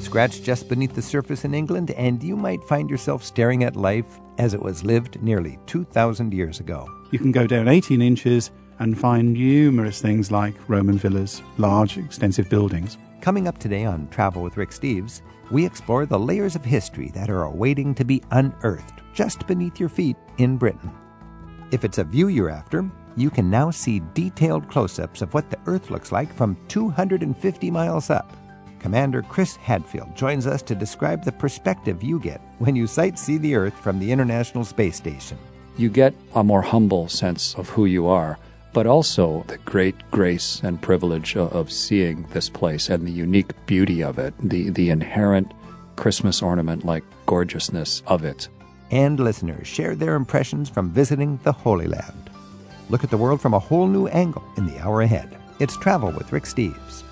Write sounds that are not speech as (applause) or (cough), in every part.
Scratch just beneath the surface in England, and you might find yourself staring at life as it was lived nearly 2,000 years ago. You can go down 18 inches and find numerous things like Roman villas, large, extensive buildings. Coming up today on Travel with Rick Steves, we explore the layers of history that are awaiting to be unearthed just beneath your feet in Britain. If it's a view you're after, you can now see detailed close ups of what the Earth looks like from 250 miles up. Commander Chris Hadfield joins us to describe the perspective you get when you sightsee the Earth from the International Space Station. You get a more humble sense of who you are, but also the great grace and privilege of seeing this place and the unique beauty of it, the, the inherent Christmas ornament like gorgeousness of it. And listeners share their impressions from visiting the Holy Land. Look at the world from a whole new angle in the hour ahead. It's Travel with Rick Steves.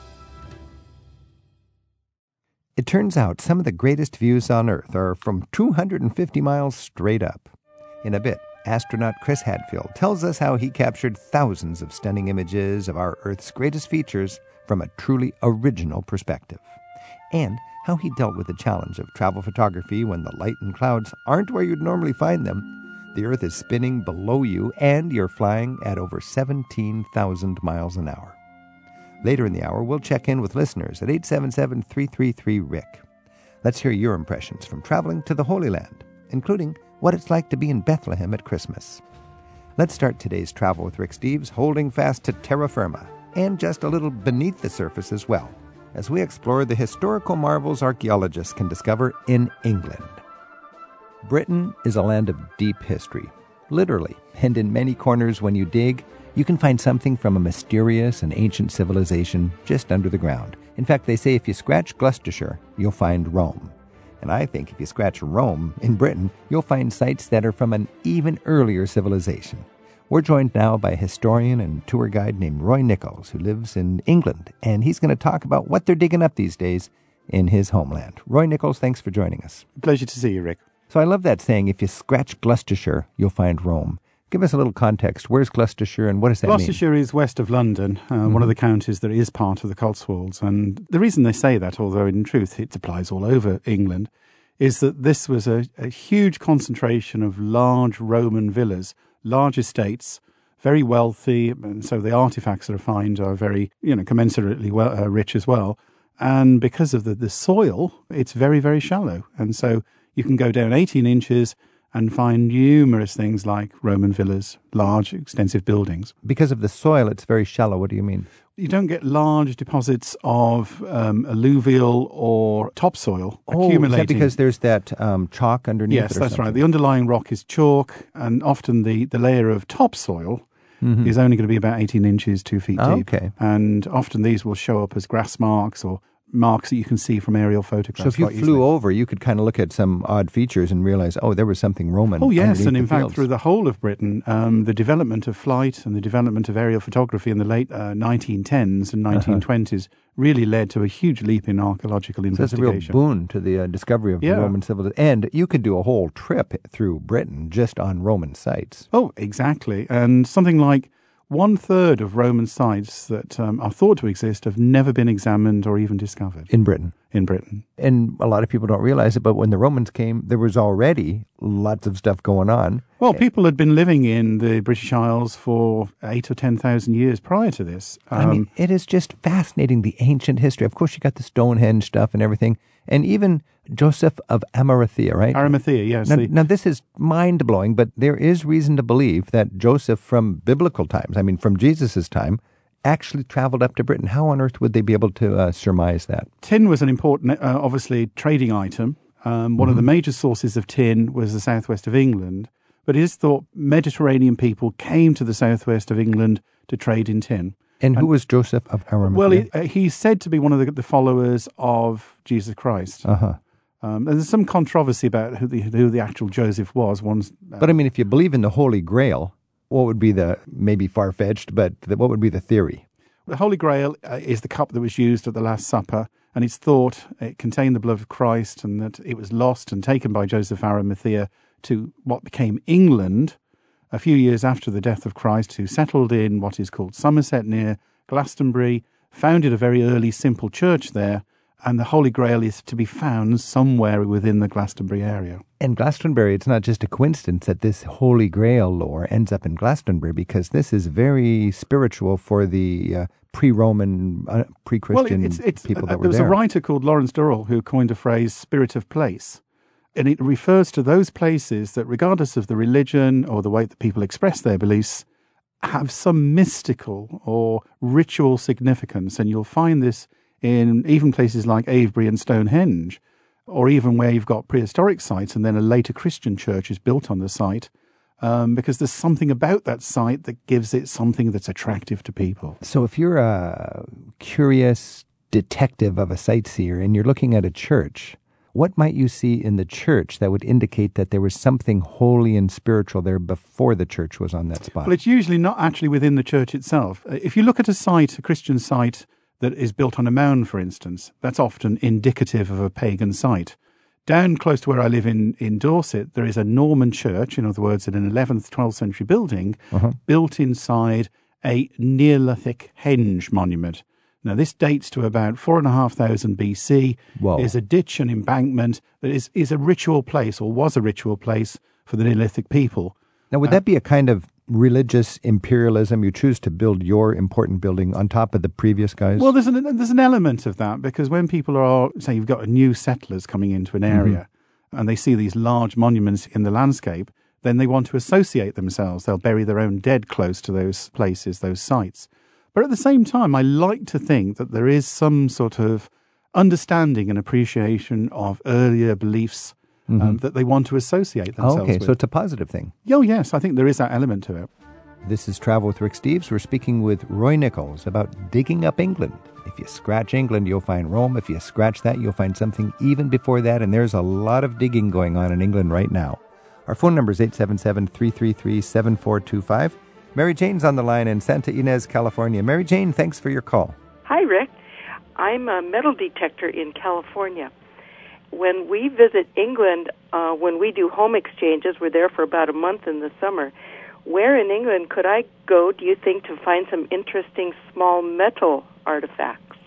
It turns out some of the greatest views on Earth are from 250 miles straight up. In a bit, astronaut Chris Hadfield tells us how he captured thousands of stunning images of our Earth's greatest features from a truly original perspective. And how he dealt with the challenge of travel photography when the light and clouds aren't where you'd normally find them. The Earth is spinning below you, and you're flying at over 17,000 miles an hour. Later in the hour, we'll check in with listeners at 877 333 Rick. Let's hear your impressions from traveling to the Holy Land, including what it's like to be in Bethlehem at Christmas. Let's start today's travel with Rick Steves holding fast to terra firma and just a little beneath the surface as well, as we explore the historical marvels archaeologists can discover in England. Britain is a land of deep history, literally, and in many corners when you dig, you can find something from a mysterious and ancient civilization just under the ground. In fact, they say if you scratch Gloucestershire, you'll find Rome. And I think if you scratch Rome in Britain, you'll find sites that are from an even earlier civilization. We're joined now by a historian and tour guide named Roy Nichols, who lives in England, and he's going to talk about what they're digging up these days in his homeland. Roy Nichols, thanks for joining us. Pleasure to see you, Rick. So I love that saying, if you scratch Gloucestershire, you'll find Rome. Give us a little context. Where's Gloucestershire and what does that Gloucestershire mean? is west of London, uh, mm-hmm. one of the counties that is part of the Cotswolds. And the reason they say that, although in truth it applies all over England, is that this was a, a huge concentration of large Roman villas, large estates, very wealthy, and so the artifacts that are found are very, you know, commensurately well, uh, rich as well. And because of the, the soil, it's very, very shallow. And so you can go down 18 inches and find numerous things like Roman villas, large, extensive buildings. Because of the soil, it's very shallow. What do you mean? You don't get large deposits of um, alluvial or topsoil oh, accumulating. Is that because there's that um, chalk underneath? Yes, that's something? right. The underlying rock is chalk, and often the, the layer of topsoil mm-hmm. is only going to be about 18 inches, two feet oh, deep. Okay. And often these will show up as grass marks or marks that you can see from aerial photographs. So if you flew easily. over, you could kind of look at some odd features and realize, oh, there was something Roman. Oh yes, and in fact, fields. through the whole of Britain, um, the development of flight and the development of aerial photography in the late uh, 1910s and 1920s uh-huh. really led to a huge leap in archaeological so investigation. That's a real boon to the uh, discovery of yeah. Roman civilization. And you could do a whole trip through Britain just on Roman sites. Oh, exactly. And something like one third of Roman sites that um, are thought to exist have never been examined or even discovered. In Britain. In Britain. And a lot of people don't realize it, but when the Romans came, there was already lots of stuff going on. Well, people had been living in the British Isles for eight or 10,000 years prior to this. Um, I mean, um, it is just fascinating, the ancient history. Of course, you got the Stonehenge stuff and everything. And even Joseph of Arimathea, right? Arimathea, yes. Now, the... now, this is mind blowing, but there is reason to believe that Joseph from biblical times, I mean, from Jesus' time, actually traveled up to Britain. How on earth would they be able to uh, surmise that? Tin was an important, uh, obviously, trading item. Um, one mm-hmm. of the mm-hmm. major sources of tin was the southwest of England, but it is thought Mediterranean people came to the southwest of England to trade in tin. And, and who was Joseph of Arimathea? Well, he, uh, he's said to be one of the, the followers of Jesus Christ. Uh-huh. Um, there's some controversy about who the, who the actual Joseph was. One's, uh, but I mean, if you believe in the Holy Grail, what would be the maybe far fetched, but the, what would be the theory? The Holy Grail uh, is the cup that was used at the Last Supper, and it's thought it contained the blood of Christ, and that it was lost and taken by Joseph Arimathea to what became England a few years after the death of Christ, who settled in what is called Somerset near Glastonbury, founded a very early simple church there, and the Holy Grail is to be found somewhere within the Glastonbury area. And Glastonbury, it's not just a coincidence that this Holy Grail lore ends up in Glastonbury because this is very spiritual for the uh, pre-Roman, uh, pre-Christian well, it's, it's, people uh, that were there There was a writer called Lawrence Durrell who coined a phrase "spirit of place," and it refers to those places that, regardless of the religion or the way that people express their beliefs, have some mystical or ritual significance. And you'll find this in even places like Avebury and Stonehenge, or even where you've got prehistoric sites and then a later Christian church is built on the site. Um, because there's something about that site that gives it something that's attractive to people. So if you're a curious detective of a sightseer and you're looking at a church, what might you see in the church that would indicate that there was something holy and spiritual there before the church was on that spot? Well, it's usually not actually within the church itself. Uh, If you look at a site, a Christian site that is built on a mound, for instance, that's often indicative of a pagan site. Down close to where I live in, in Dorset, there is a Norman church, in other words, an 11th, 12th century building, built inside a Neolithic henge monument. Now, this dates to about 4,500 BC. Whoa. Is a ditch and embankment that is, is a ritual place, or was a ritual place for the Neolithic people. now, would uh, that be a kind of religious imperialism? You choose to build your important building on top of the previous guys? Well, there's an there's an element of that because when people are say you've got new settlers coming into an mm-hmm. area and they see these large monuments in the landscape, then they want to associate themselves. They'll bury their own dead close to those places, those sites. But at the same time, I like to think that there is some sort of understanding and appreciation of earlier beliefs um, that they want to associate themselves okay, with. so it's a positive thing. oh, yes, I think there is that element to it. This is Travel with Rick Steves. We're speaking with Roy Nichols about digging up England. If you scratch England, you'll find Rome. If you scratch that, you'll find something even before that. And there's a lot of digging going on in England right now. Our phone number is 877 333 7425. Mary Jane's on the line in Santa Ynez, California. Mary Jane, thanks for your call. Hi, Rick. I'm a metal detector in California. When we visit England, uh, when we do home exchanges, we're there for about a month in the summer. Where in England could I go, do you think, to find some interesting small metal artifacts?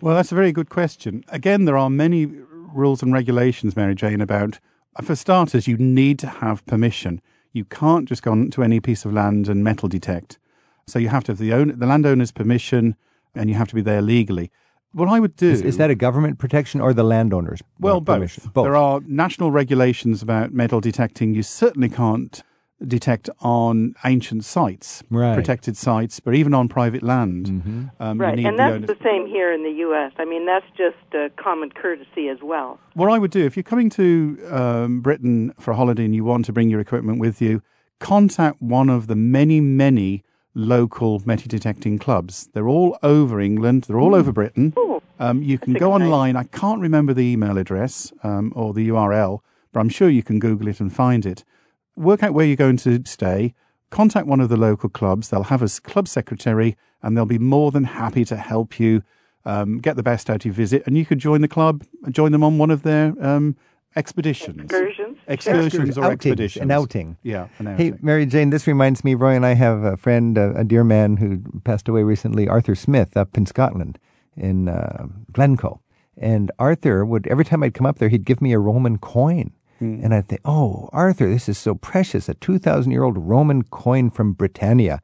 Well, that's a very good question. Again, there are many rules and regulations, Mary Jane, about, for starters, you need to have permission. You can't just go on to any piece of land and metal detect. So you have to have the, own, the landowner's permission and you have to be there legally. What I would do. Is, is that a government protection or the landowner's Well, uh, permission? both. There are national regulations about metal detecting. You certainly can't detect on ancient sites, Right. protected sites, but even on private land. Mm-hmm. Um, you Right, need and the that's the same here in the U.S. I mean, that's just uh, common courtesy as well. What I would do, if you're coming to um, Britain for a holiday and you want to bring your equipment with you, contact one of the many, many local metal detecting clubs. They're all over England, they're all over Britain. Oh, Um, you can That's go exciting. online. I can't remember the email address um, or the URL, but I'm sure you can Google it and find it. Work out where you're going to stay. Contact one of the local clubs. They'll have a club secretary, and they'll be more than happy to help you um, get the best out of your visit. And you could join the club, join them on one of their um, expeditions, excursions? excursions or Outings, expeditions, An outing. Yeah, an Hey. Mary Jane, this reminds me, Roy and I have a friend, a, a dear man who passed away recently, Arthur Smith, up in Scotland, in uh, Glencoe. And Arthur would, every time I'd come up there, he'd give me a Roman coin. And I'd think, oh, Arthur, this is so precious, a 2,000 year old Roman coin from Britannia.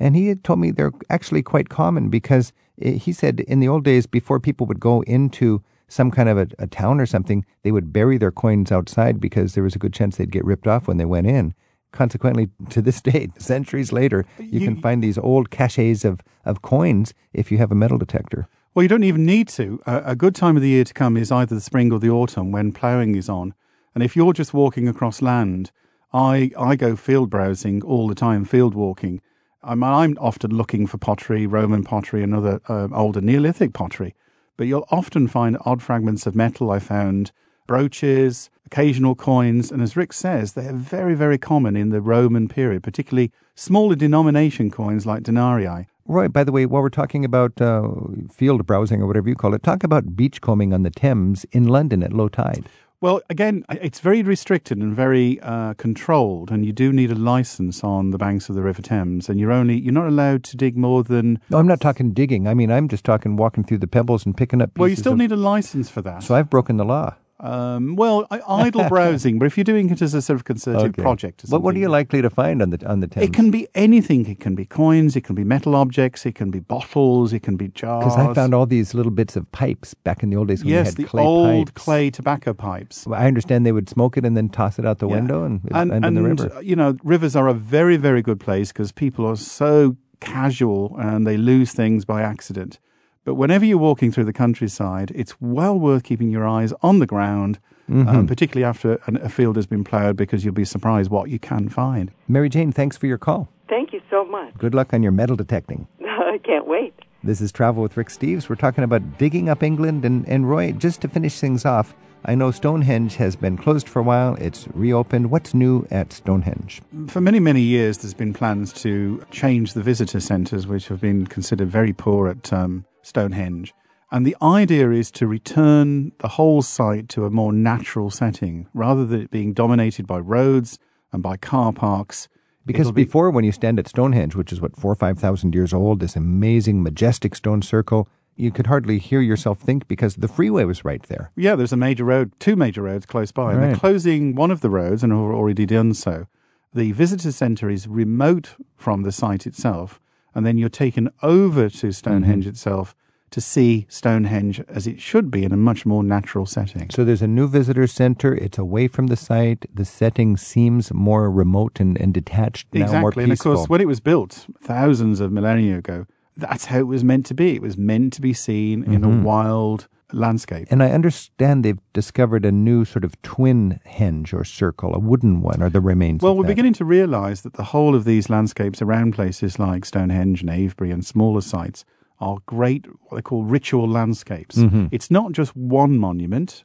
And he had told me they're actually quite common because eh, he said in the old days, before people would go into some kind of a, a town or something, they would bury their coins outside because there was a good chance they'd get ripped off when they went in. Consequently, (laughs) to this day, (laughs) centuries later, you, You- can find these old caches of, of coins if you have a metal detector. Well, you don't even need to. A, a good time of the year to come is either the spring or the autumn when ploughing is on. And if you're just walking across land, I, I go field browsing all the time, field walking. I'm, I'm often looking for pottery, Roman pottery, and other uh, older Neolithic pottery. But you'll often find odd fragments of metal. I found brooches, occasional coins, and as Rick says, they're very, very common in the Roman period, particularly smaller denomination coins like denarii. Roy, by the way, while we're talking about uh, field browsing or whatever you call it, talk about beachcombing on the Thames in London at low tide. Well, again, it's very restricted and very uh, controlled, and you do need a license on the banks of the River Thames, and you're only you're not allowed to dig more than. No, I'm not talking digging. I mean, I'm just talking walking through the pebbles and picking up. Well, you still of, need a license for that. So I've broken the law. Um, well, idle (laughs) browsing, but if you're doing it as a sort of concerted Okay. project, or What, what are you likely to find on the on the Thames? It can be anything. It can be coins. It can be metal objects. It can be bottles. It can be jars. because I found all these little bits of pipes back in the old days when we yes, had the clay old pipes. clay tobacco pipes. I understand they would smoke it and then toss it out the Yeah. window and, and, end in the river. you know, rivers are a very, very good place because people are so casual and they lose things by accident. But whenever you're walking through the countryside, it's well worth keeping your eyes on the ground, Mm-hmm. um, particularly after an, a field has been ploughed, because you'll be surprised what you can find. Mary Jane, thanks for your call. Thank you so much. Good luck on your metal detecting. (laughs) I can't wait. This is Travel with Rick Steves. We're talking about digging up England. And, and Roy, just to finish things off, I know Stonehenge has been closed for a while. It's reopened. What's new at Stonehenge? For many, many years, there's been plans to change the visitor centres, which have been considered very poor at um, Stonehenge. And the idea is to return the whole site to a more natural setting, rather than it being dominated by roads and by car parks. Because be- before, when you stand at Stonehenge, which is what, four or 5,000 years old, this amazing, majestic stone circle, you could hardly hear yourself think because the freeway was right there. Yeah, there's a major road, two major roads close by. And they're closing one of the roads and have already done so. The visitor centre is remote from the site itself, and then you're taken over to Stonehenge mm-hmm. itself to see Stonehenge as it should be in a much more natural setting. So there's a new visitor center. It's away from the site. The setting seems more remote and, and detached now, more exactly. And of course, when it was built thousands of millennia ago, that's how it was meant to be. It was meant to be seen in a mm-hmm. wild landscape. and I understand they've discovered a new sort of twin henge or circle, a wooden one, or the remains. Well, we're that. beginning to realise that the whole of these landscapes around places like Stonehenge and Avebury and smaller sites are great, what they call ritual landscapes. Mm-hmm. It's not just one monument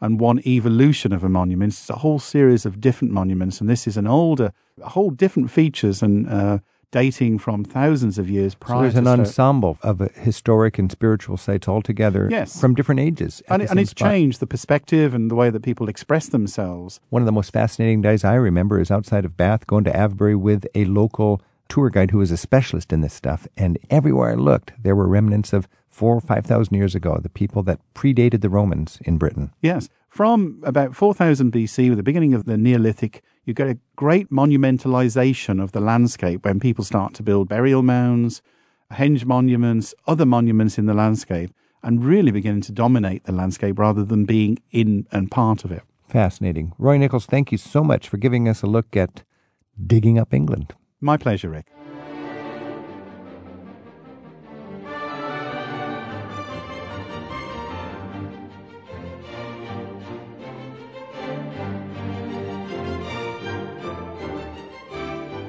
and one evolution of a monument, it's a whole series of different monuments. And this is an older, a whole different features and uh, dating from thousands of years prior. So there's to an ensemble of historic and spiritual sites all together Yes. from different ages. and, and it's spot. changed the perspective and the way that people express themselves. One of the most fascinating days I remember is outside of Bath, going to Avebury with a local tour guide who was a specialist in this stuff. And everywhere I looked, there were remnants of four or five thousand years ago, the people that predated the Romans in Britain. Yes. From about 4000 BC, with the beginning of the Neolithic, you get a great monumentalization of the landscape when people start to build burial mounds, henge monuments, other monuments in the landscape, and really beginning to dominate the landscape rather than being in and part of it. Fascinating. Roy Nichols, thank you so much for giving us a look at digging up England. My pleasure, Rick.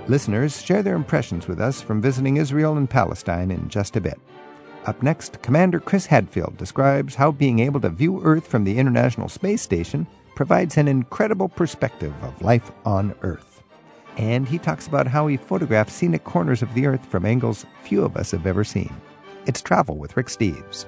Listeners, share their impressions with us from visiting Israel and Palestine in just a bit. Up next, Commander Chris Hadfield describes how being able to view Earth from the International Space Station provides an incredible perspective of life on Earth. And he talks about how he photographs scenic corners of the Earth from angles few of us have ever seen. It's Travel with Rick Steves.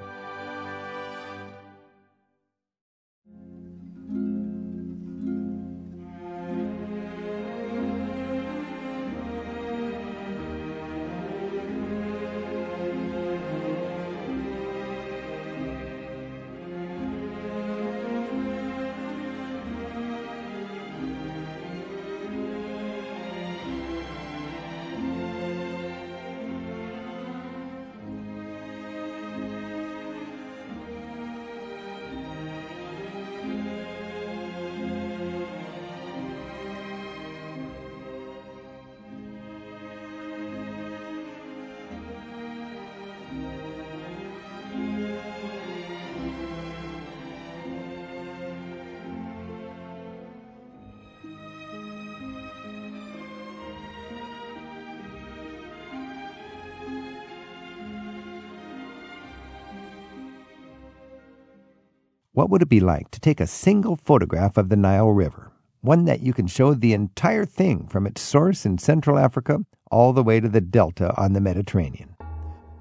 What would it be like to take a single photograph of the Nile River? One that you can show the entire thing from its source in Central Africa all the way to the delta on the Mediterranean.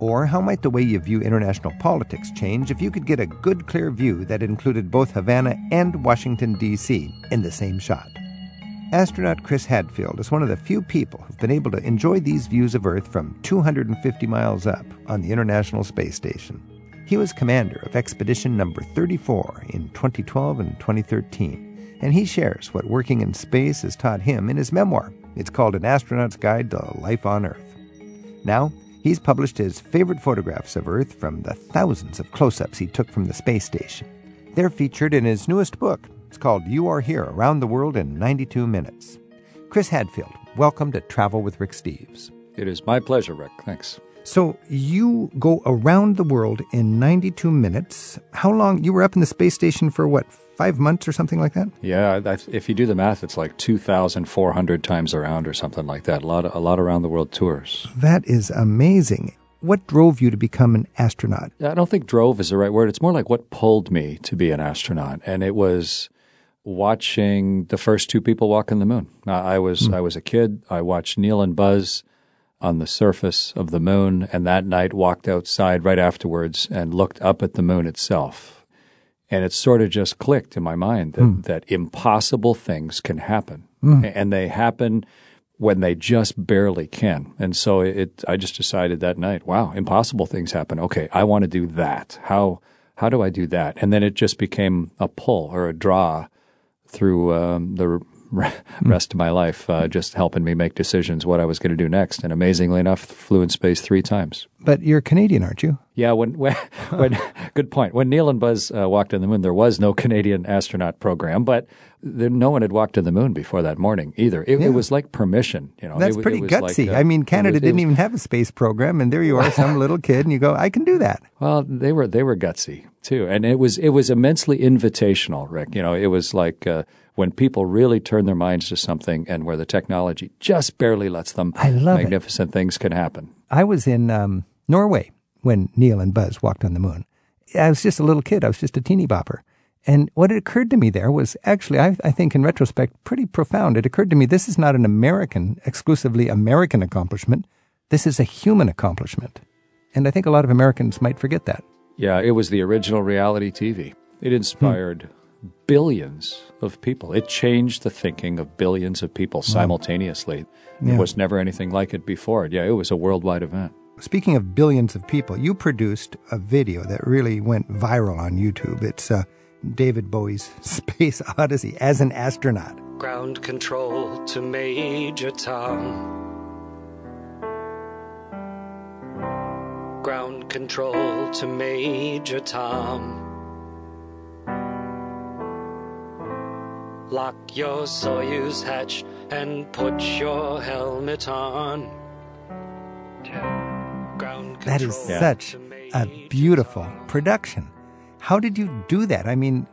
Or how might the way you view international politics change if you could get a good, clear view that included both Havana and Washington, D.C. in the same shot? Astronaut Chris Hadfield is one of the few people who've been able to enjoy these views of Earth from 250 miles up on the International Space Station. He was commander of Expedition Number 34 in 2012 and 2013, and he shares what working in space has taught him in his memoir. It's called An Astronaut's Guide to Life on Earth. Now, he's published his favorite photographs of Earth from the thousands of close ups he took from the space station. They're featured in his newest book, it's called You Are Here Around the World in 92 Minutes. Chris Hadfield, welcome to Travel with Rick Steves. It is my pleasure, Rick. Thanks. So you go around the world in 92 minutes. How long? You were up in the space station for what, five months or something like that? Yeah, if you do the math, it's like 2,400 times around or something like that. A lot, of, a lot around the world tours. That is amazing. What drove you to become an astronaut? I don't think drove is the right word. It's more like what pulled me to be an astronaut. And it was watching the first two people walk on the moon. I was mm. I was a kid. I watched Neil and Buzz on the surface of the moon, and that night walked outside right afterwards and looked up at the moon itself. And it sort of just clicked in my mind that, mm. that impossible things can happen, mm. and they happen when they just barely can. And so it, I just decided that night, wow, impossible things happen. Okay, I want to do that. How how do I do that? And then it just became a pull or a draw through um, the rest of my life, uh, just helping me make decisions what I was going to do next. And amazingly enough, flew in space three times. But you're Canadian, aren't you? Yeah. When, when, (laughs) when good point. When Neil and Buzz uh, walked on the moon, there was no Canadian astronaut program, but there, no one had walked to the moon before that morning either. It, yeah. it was like permission. You know, that's it, pretty gutsy. Like, uh, I mean, Canada was, didn't even have a space program, and there you are, some little kid, and you go, "I can do that." Well, they were they were gutsy too, and it was it was immensely invitational, Rick. You know, it was like. Uh, when people really turn their minds to something and where the technology just barely lets them, I love magnificent it. things can happen. I was in um, Norway when Neil and Buzz walked on the moon. I was just a little kid. I was just a teeny bopper. And what had occurred to me there was actually, I, I, think in retrospect, pretty profound. It occurred to me this is not an American, exclusively American accomplishment. This is a human accomplishment. And I think a lot of Americans might forget that. Yeah, it was the original reality TV. It inspired hmm billions of people. It changed the thinking of billions of people simultaneously. Yeah. There was never anything like it before. Yeah, it was a worldwide event. Speaking of billions of people, you produced a video that really went viral on YouTube. It's uh, David Bowie's (laughs) Space Odyssey as an astronaut. Ground control to Major Tom. Ground control to Major Tom. Lock your Soyuz hatch and put your helmet on. That is such a beautiful production. How did you do that? I mean,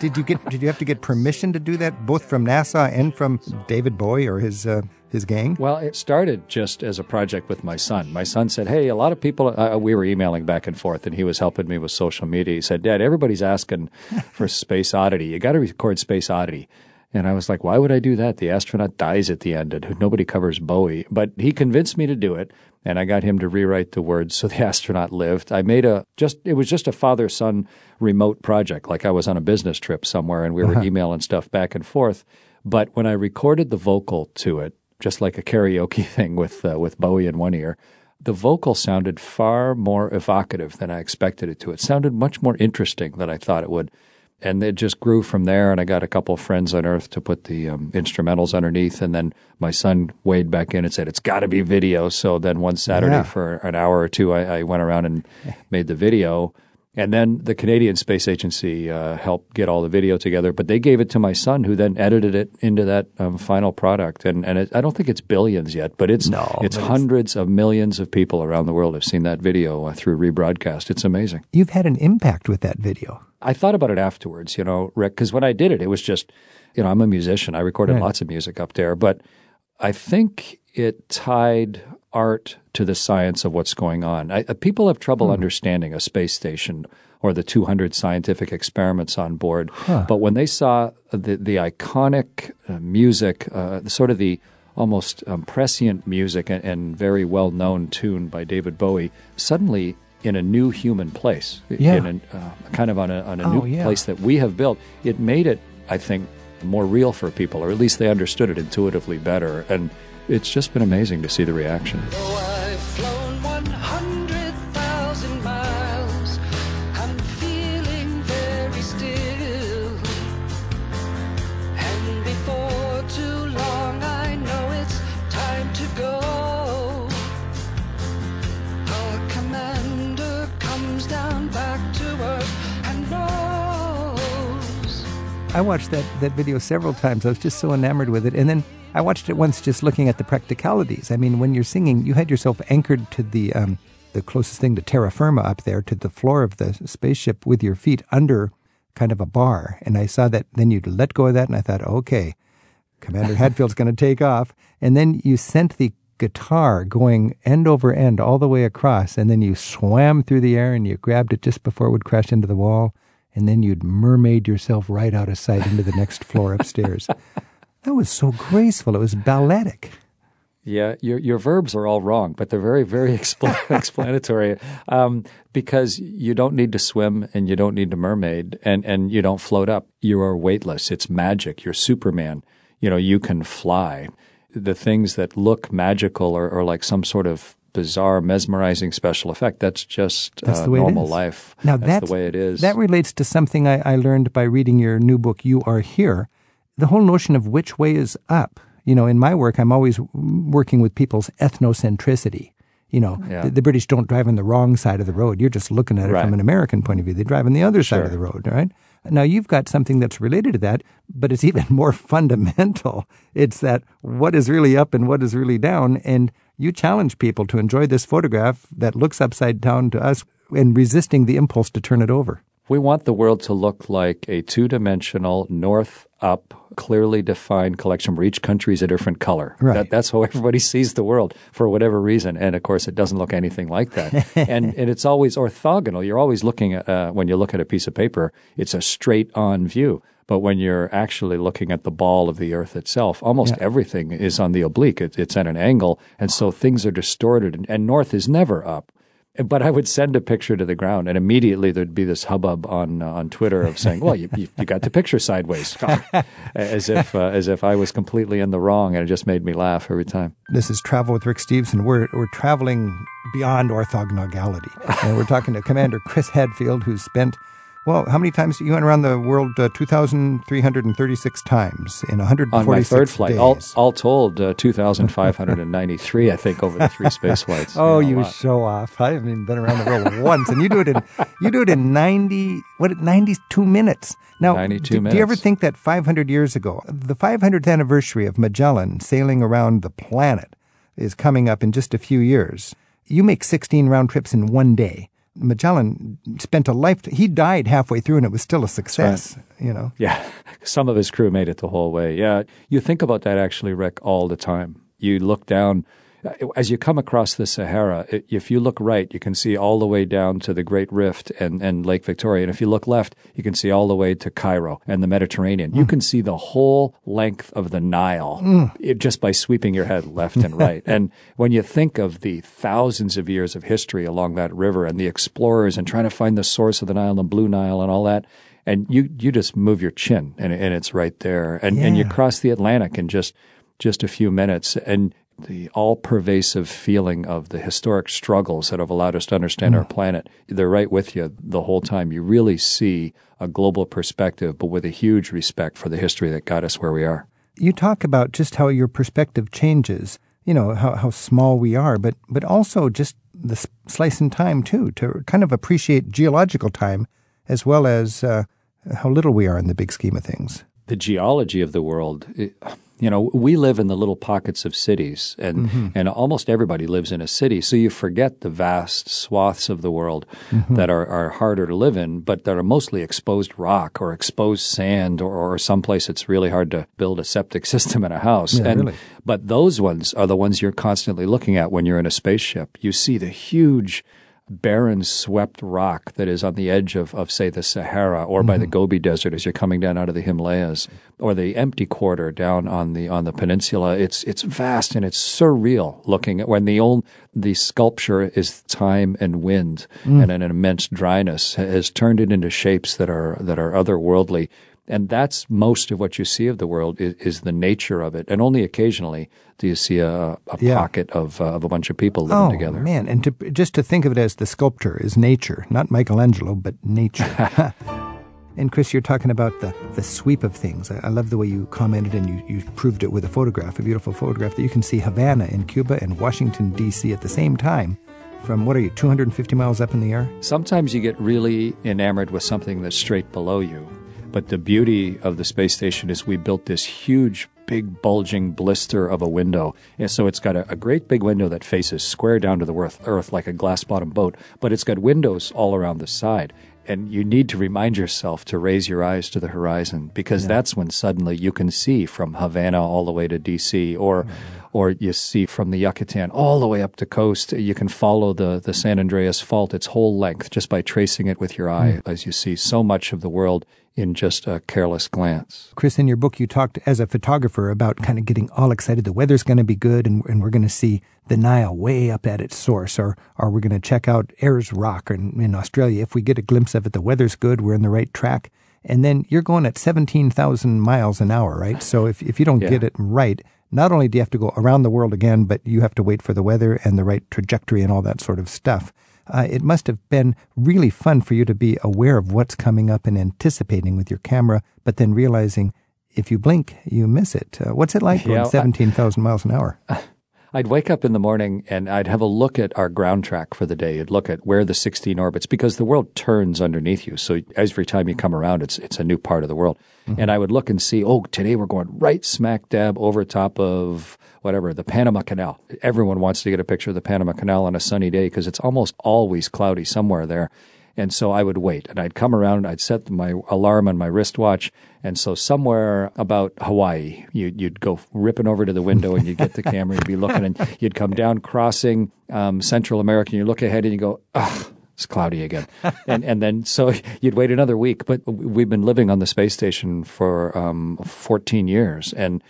did you get did you have to get permission to do that both from NASA and from David Bowie or his uh, his gang? Well, it started just as a project with my son. My son said, "Hey, a lot of people." Uh, we were emailing back and forth, and he was helping me with social media. He said, "Dad, everybody's asking for (laughs) Space Oddity. You got to record Space Oddity." And I was like, why would I do that? The astronaut dies at the end and nobody covers Bowie. But he convinced me to do it and I got him to rewrite the words so the (laughs) astronaut lived. I made a just it was just a father son remote project like I was on a business trip somewhere and we were uh-huh. emailing stuff back and forth. But when I recorded the vocal to it, just like a karaoke (laughs) thing with uh, with Bowie in one ear. The vocal sounded far more evocative than I expected it to. It sounded much more interesting than I thought it would. And it just grew from there. And I got a couple of friends on Earth to put the um, instrumentals underneath. And then my son weighed back in and said, It's got to be video. So then one Saturday yeah. for an hour or two, I, I went around and (laughs) made the video. And then the Canadian Space Agency uh, helped get all the video together, but they gave it to my son, who then edited it into that um, final product. And and it, I don't think it's billions yet, but it's no, it's hundreds of millions of people around the world have seen that video uh, through rebroadcast. It's amazing. You've had an impact with that video. I thought about it afterwards, you know, Rick, because when I did it, it was just, you know, I'm a musician. I recorded right. lots of music up there, but I think it tied art to the science of what's going on. I, uh, people have trouble hmm. understanding a space station or the 200 scientific experiments on board. Huh. But when they saw the, the iconic uh, music, uh, sort of the almost um, prescient music and, and very well known tune by David Bowie suddenly in a new human place, Yeah. in a, uh, kind of on a, on a Oh, new yeah. place that we have built. It made it, I think, more real for people, or at least they understood it intuitively better. And it's just been amazing to see the reaction. I watched that, that video several times. I was just so enamored with it. And then I watched it once just looking at the practicalities. I mean, when you're singing, you had yourself anchored to the um, the closest thing to terra firma up there, to the floor of the spaceship with your feet under kind of a bar. And I saw that then you'd let go of that, and I thought, okay, Commander (laughs) Hadfield's going to take off. And then you sent the guitar going end over end all the way across, and then you swam through the air and you grabbed it just before it would crash into the wall, and then you'd mermaid yourself right out of sight into the next floor upstairs. (laughs) That was so graceful. It was balletic. Yeah, your your verbs are all wrong, but they're very very (laughs) expl- explanatory. Um, because you don't need to swim and you don't need to mermaid and and you don't float up. You are weightless. It's magic. You're Superman. You know you can fly. The things that look magical or, or like some sort of bizarre, mesmerizing special effect. That's just That's uh, the way normal life. Now that's, that's the way it is. That relates to something I, I learned by reading your new book, You Are Here. The whole notion of which way is up. You know, in my work, I'm always working with people's ethnocentricity. You know, Yeah. the, the British don't drive on the wrong side of the road. You're just looking at it Right. from an American point of view. They drive on the other side of the road, right? Now you've got something that's related to that, but it's even (laughs) more fundamental. It's that what is really up and what is really down. And you challenge people to enjoy this photograph that looks upside down to us and resisting the impulse to turn it over. We want the world to look like a two dimensional, north up, clearly defined collection where each country is a different color. Right. That, that's how everybody (laughs) sees the world for whatever reason. And of course, it doesn't look anything like that. (laughs) and, and it's always orthogonal. You're always looking at, uh, when you look at a piece of paper, it's a straight on view. But when you're actually looking at the ball of the earth itself, almost everything is on the oblique. It, it's at an angle. And so things are distorted. And, and north is never up. But I would send a picture to the ground, and immediately there'd be this hubbub on uh, on Twitter of saying, "Well, you, you, you got the picture sideways," (laughs) as if uh, as if I was completely in the wrong, and it just made me laugh every time. This is Travel with Rick Stevenson. We're, we're traveling beyond orthogonality. and we're talking to Commander Chris Hadfield, who's spent, well, how many times? You went around the world uh, 2,336 times in 146 On my third flight, days. all, all told, uh, two thousand five hundred and ninety three, I think, over the three (laughs) space flights. Oh, a you show off! I haven't even been around the world (laughs) once, and you do it in you do it in ninety what ninety two minutes. Now, 92 do, do you ever think that five hundred years ago, the five hundredth anniversary of Magellan sailing around the planet is coming up in just a few years? You make sixteen round trips in one day. Magellan spent a life. He died halfway through, and it was still a success. You know. Yeah, (laughs) some of his crew made it the whole way. Yeah, you think about that actually, Rick, all the time. You look down as you come across the Sahara. If you look right, you can see all the way down to the Great Rift and, and Lake Victoria. And if you look left, you can see all the way to Cairo and the Mediterranean. You hmm. can see the whole length of the Nile hmm. it, just by sweeping your head left and right. (laughs) and when you think of the thousands of years of history along that river and the explorers and trying to find the source of the Nile, and the Blue Nile, and all that, and you you just move your chin and, and it's right there and and you cross the Atlantic in just just a few minutes and the all pervasive feeling of the historic struggles that have allowed us to understand Mm. our planet they're right with you the whole time you really see a global perspective but with a huge respect for the history that got us where we are you talk about just how your perspective changes, you know, how, how small we are, but, but also just the s- slice in time, too, to kind of appreciate geological time as well as uh, how little we are in the big scheme of things. the geology of the world. it- you know, we live in the little pockets of cities, and mm-hmm. and almost everybody lives in a city. So you forget the vast swaths of the world mm-hmm. that are, are harder to live in, but that are mostly exposed rock or exposed sand, or, or someplace it's really hard to build a septic (laughs) system in a house. Yeah, and really. but those ones are the ones you're constantly looking at when you're in a spaceship. You see the huge barren, swept rock that is on the edge of, of say, the Sahara or by the mm-hmm. Gobi Desert as you're coming down out of the Himalayas, or the empty quarter down on the on the peninsula. It's it's vast and it's surreal looking at when the old the sculpture is time and wind mm. and an immense dryness has turned it into shapes that are that are otherworldly. And that's most of what you see of the world is, is the nature of it. And only occasionally do you see a, a Yeah. pocket of, uh, of a bunch of people living Oh together. man! And to, just to think of it as the sculptor is nature, not Michelangelo, but nature. (laughs) and Chris, you're talking about the, the sweep of things. I, I love the way you commented and you, you proved it with a photograph, a beautiful photograph that you can see Havana in Cuba and Washington D.C. at the same time. From what are you, 250 miles up in the air? Sometimes you get really enamored with something that's straight below you. But the beauty of the space station is we built this huge, big, bulging blister of a window. And so it's got a, a great big window that faces square down to the earth, earth like a glass bottom boat, but it's got windows all around the side. And you need to remind yourself to raise your eyes to the horizon because that's when suddenly you can see from Havana all the way to DC or mm-hmm. or you see from the Yucatan all the way up the coast. You can follow the, the San Andreas Fault its whole length just by tracing it with your eye hmm. as you see so much of the world in just a careless glance. Chris, in your book, you talked as a photographer about kind of getting all excited. The weather's going to be good, and, and we're going to see the Nile way up at its source, or, or we're going to check out Ayers Rock in, in Australia. If we get a glimpse of it, the weather's good, we're in the right track. And then you're going at 17,000 miles an hour, right? So if, if you don't Yeah. get it right, not only do you have to go around the world again, but you have to wait for the weather and the right trajectory and all that sort of stuff. Uh, it must have been really fun for you to be aware of what's coming up and anticipating with your camera, but then realizing if you blink, you miss it. Uh, what's it like Yeah, going I- 17,000 miles an hour? (laughs) I'd wake up in the morning and I'd have a look at our ground track for the day. I'd look at where the 16 orbits, because the world turns underneath you. So every time you come around, it's, it's a new part of the world. Mm-hmm. And I would look and see, oh, today we're going right smack dab over top of whatever, the Panama Canal. Everyone wants to get a picture of the Panama Canal on a sunny day because it's almost always cloudy somewhere there. And so I would wait and I'd come around and I'd set my alarm on my wristwatch. And so somewhere about Hawaii, you'd, you'd go ripping over to the window and you'd get the camera, you'd be looking and (laughs) you'd come down crossing um, Central America and you look ahead and you go, ugh. It's cloudy again, (laughs) and and then so you'd wait another week. But we've been living on the space station for um, 14 years, and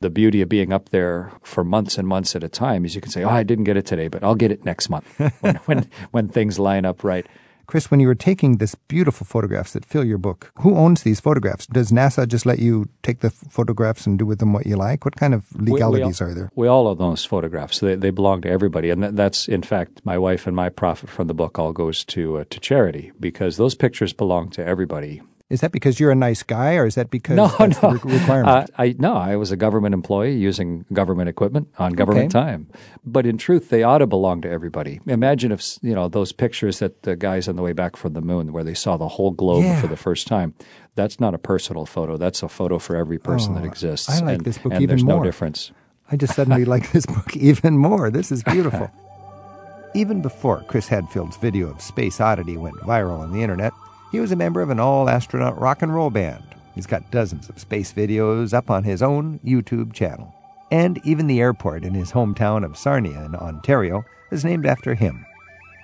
the beauty of being up there for months and months at a time is you can say, "Oh, I didn't get it today, but I'll get it next month when (laughs) when, when things line up right." Chris, when you were taking this beautiful photographs that fill your book, who owns these photographs? Does NASA just let you take the photographs and do with them what you like? What kind of We- we legalities all- are there? We all own those photographs. They, they belong to everybody, and that, that's in fact my wife and my profit from the book all goes to uh, to charity because those pictures belong to everybody. Is that because you're a nice guy, or is that because No, no. the re- requirement? Uh, I no, I was a government employee using government equipment on government Okay. time. But in truth, they ought to belong to everybody. Imagine if you know those pictures that the guys on the way back from the moon, where they saw the whole globe Yeah. for the first time. That's not a personal photo. That's a photo for every person that exists. Oh, I like and, this book and even there's no difference. I just suddenly like this book (laughs) even more. This is beautiful. (laughs) even before Chris Hadfield's video of Space Oddity went viral on the internet, he was a member of an all astronaut rock and roll band. He's got dozens of space videos up on his own YouTube channel. And even the airport in his hometown of Sarnia in Ontario is named after him.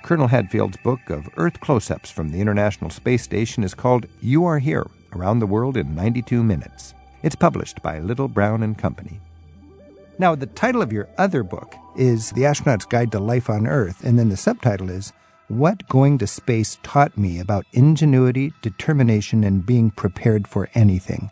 Colonel Hadfield's book of Earth close ups from the International Space Station is called You Are Here Around the World in 92 Minutes. It's published by Little Brown and Company. Now, the title of your other book is The Astronaut's Guide to Life on Earth, and then the subtitle is What Going to Space Taught Me About Ingenuity, Determination, and Being Prepared for Anything.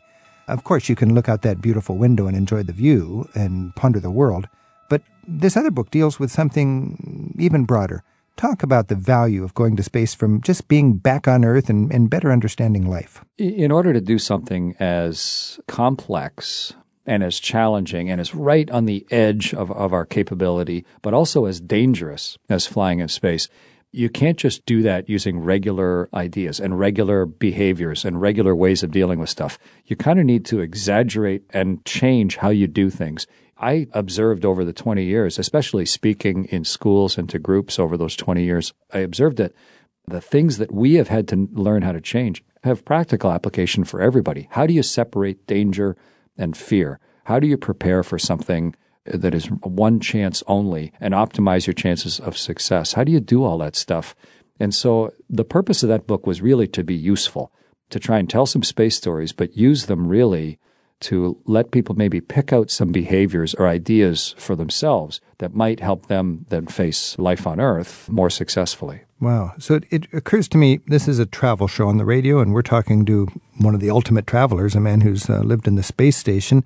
Of course, you can look out that beautiful window and enjoy the view and ponder the world, but this other book deals with something even broader. Talk about the value of going to space from just being back on Earth and, and better understanding life. in order to do something as complex and as challenging and as right on the edge of, of our capability, but also as dangerous as flying in space, you can't just do that using regular ideas and regular behaviors and regular ways of dealing with stuff. You kind of need to exaggerate and change how you do things. I observed over the 20 years, especially speaking in schools and to groups over those 20 years, I observed that the things that we have had to learn how to change have practical application for everybody. How do you separate danger and fear? How do you prepare for something that is one chance only and optimize your chances of success. How do you do all that stuff? And so the purpose of that book was really to be useful, to try and tell some space stories, but use them really to let people maybe pick out some behaviors or ideas for themselves that might help them then face life on Earth more successfully. Wow. So it, it, occurs to me this is a travel show on the radio, and we're talking to one of the ultimate travelers, a man who's uh, lived in the space station.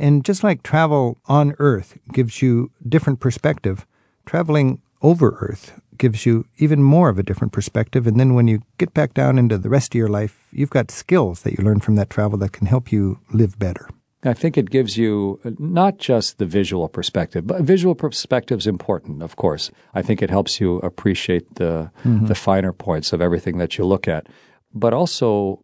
And just like travel on Earth gives you different perspective, traveling over Earth gives you even more of a different perspective. And then when you get back down into the rest of your life, you've got skills that you learn from that travel that can help you live better. I think it gives you not just the visual perspective, but visual perspective is important, of course. I think it helps you appreciate the mm-hmm. the finer points of everything that you look at, but also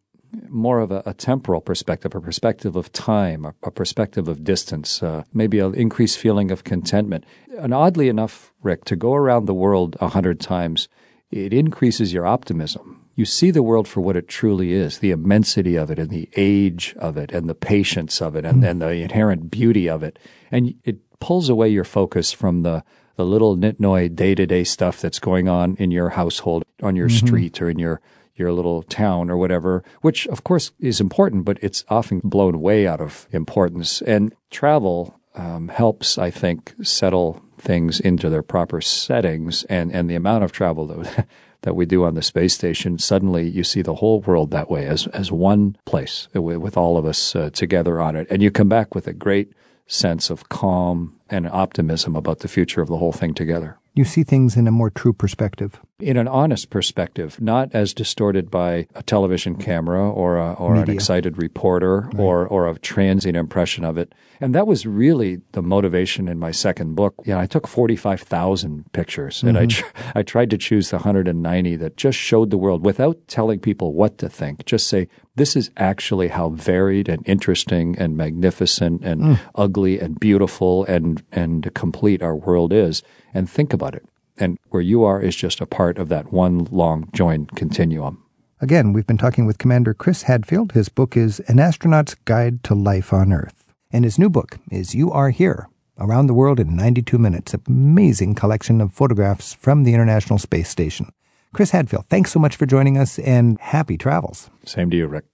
more of a, a, temporal perspective, a perspective of time, a, a perspective of distance, uh, maybe an increased feeling of contentment. And oddly enough, Rick, to go around the world a hundred times, it increases your optimism. You see the world for what it truly is, the immensity of it and the age of it and the patience of it and, mm. and the inherent beauty of it. And it pulls away your focus from the the little nitnoy day to day stuff that's going on in your household, on your mm-hmm. street, or in your your little town or whatever, which of course is important, but it's often blown way out of importance. And travel um, helps, I think, settle things into their proper settings. And, and the amount of travel that, (laughs) that we do on the space station, suddenly you see the whole world that way as, as one place with all of us uh, together on it. And you come back with a great sense of calm and optimism about the future of the whole thing together. You see things in a more true perspective. In an honest perspective, not as distorted by a television camera or, a, or an excited reporter right. or, or a transient impression of it. And that was really the motivation in my second book. Yeah, I took 45,000 pictures mm-hmm. and I, mm-hmm. tr- I tried to choose the 190 that just showed the world without telling people what to think. Just say, this is actually how varied and interesting and magnificent and mm. ugly and beautiful and, and complete our world is and think about it. And where you are is just a part of that one long joined continuum. Again, we've been talking with Commander Chris Hadfield. His book is An Astronaut's Guide to Life on Earth. And his new book is You Are Here Around the World in 92 Minutes, amazing collection of photographs from the International Space Station. Chris Hadfield, thanks so much for joining us and happy travels. Same to you, Rick.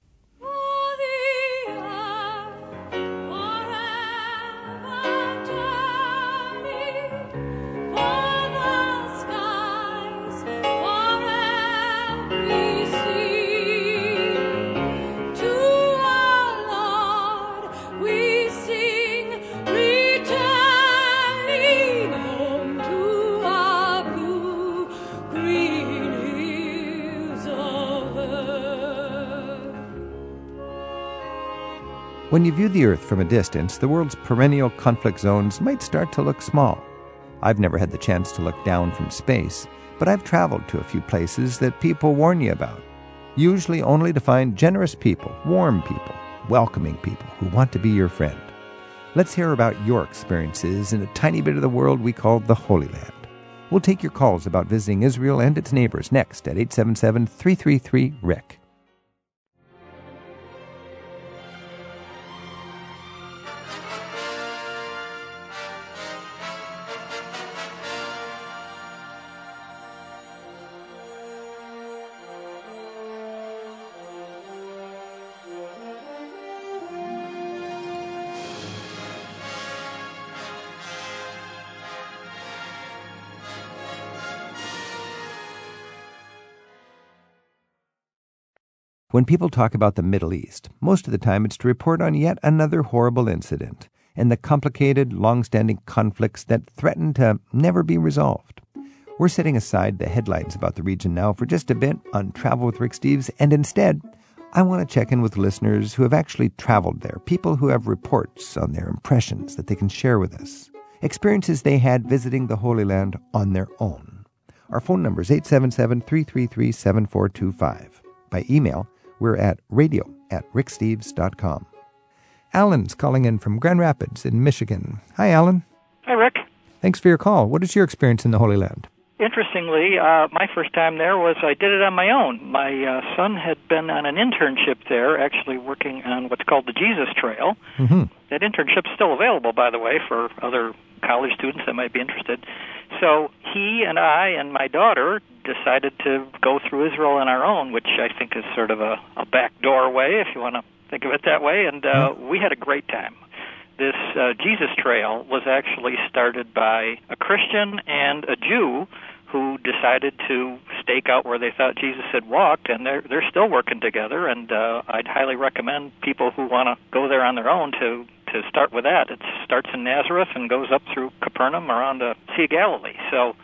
When you view the Earth from a distance, the world's perennial conflict zones might start to look small. I've never had the chance to look down from space, but I've traveled to a few places that people warn you about, usually only to find generous people, warm people, welcoming people who want to be your friend. Let's hear about your experiences in a tiny bit of the world we call the Holy Land. We'll take your calls about visiting Israel and its neighbors next at 877 333 RICK. When people talk about the Middle East, most of the time it's to report on yet another horrible incident and the complicated, long standing conflicts that threaten to never be resolved. We're setting aside the headlines about the region now for just a bit on Travel with Rick Steves, and instead, I want to check in with listeners who have actually traveled there, people who have reports on their impressions that they can share with us, experiences they had visiting the Holy Land on their own. Our phone number is 877 333 7425. By email, we're at radio at ricksteves.com. Alan's calling in from Grand Rapids in Michigan. Hi, Alan. Hi, Rick. Thanks for your call. What is your experience in the Holy Land? interestingly, uh, my first time there was I did it on my own. My uh, son had been on an internship there, actually working on what's called the Jesus Trail. hmm That internship's still available, by the way, for other college students that might be interested. So he and I and my daughter decided to go through Israel on our own, which I think is sort of a, a backdoor way, if you want to think of it that way. And uh, we had a great time. This uh, Jesus Trail was actually started by a Christian and a Jew who decided to stake out where they thought Jesus had walked, and they're they're still working together. And uh, I'd highly recommend people who want to go there on their own to to start with that. It starts in Nazareth and goes up through Capernaum around the Sea of Galilee. So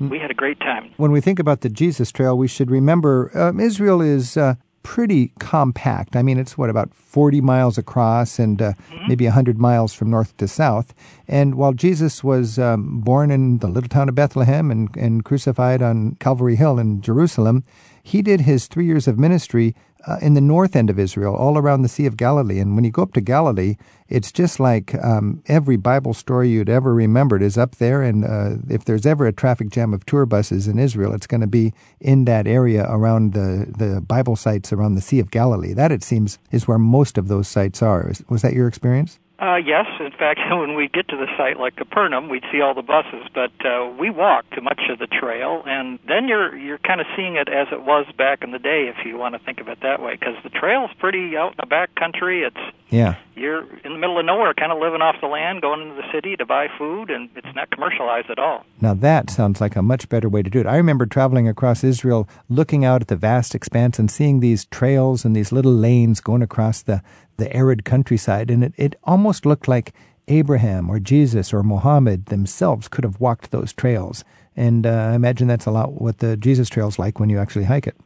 we had a great time. When we think about the Jesus Trail, we should remember um, Israel is uh, pretty compact. I mean, it's what about 40 miles across and uh, maybe 100 miles from north to south. And while Jesus was um, born in the little town of Bethlehem and, and crucified on Calvary Hill in Jerusalem, he did his three years of ministry uh, in the north end of Israel, all around the Sea of Galilee. And when you go up to Galilee, it's just like um, every Bible story you'd ever remembered is up there. And uh, if there's ever a traffic jam of tour buses in Israel, it's going to be in that area around the, the Bible sites around the Sea of Galilee. That, it seems, is where most of those sites are. Was that your experience? Uh, yes, in fact, (laughs) when we get to the site like Capernaum, we'd see all the buses, but uh, we walked to much of the trail, and then you're you're kind of seeing it as it was back in the day, if you want to think of it that way, because the trail's pretty out in the back country. It's Yeah. you're in the middle of nowhere, kind of living off the land, going into the city to buy food, and it's not commercialized at all. Now that sounds like a much better way to do it. I remember traveling across Israel, looking out at the vast expanse and seeing these trails and these little lanes going across the, the arid countryside, and it, it almost looked like Abraham or Jesus or Mohammed themselves could have walked those trails. And uh, I imagine that's a lot what the Jesus Trail's like when you actually hike it.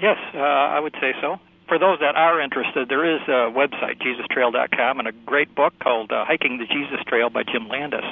Yes, uh, I would say so. For those that are interested, there is a website, JesusTrail.com, and a great book called uh, Hiking the Jesus Trail by Jim Landis.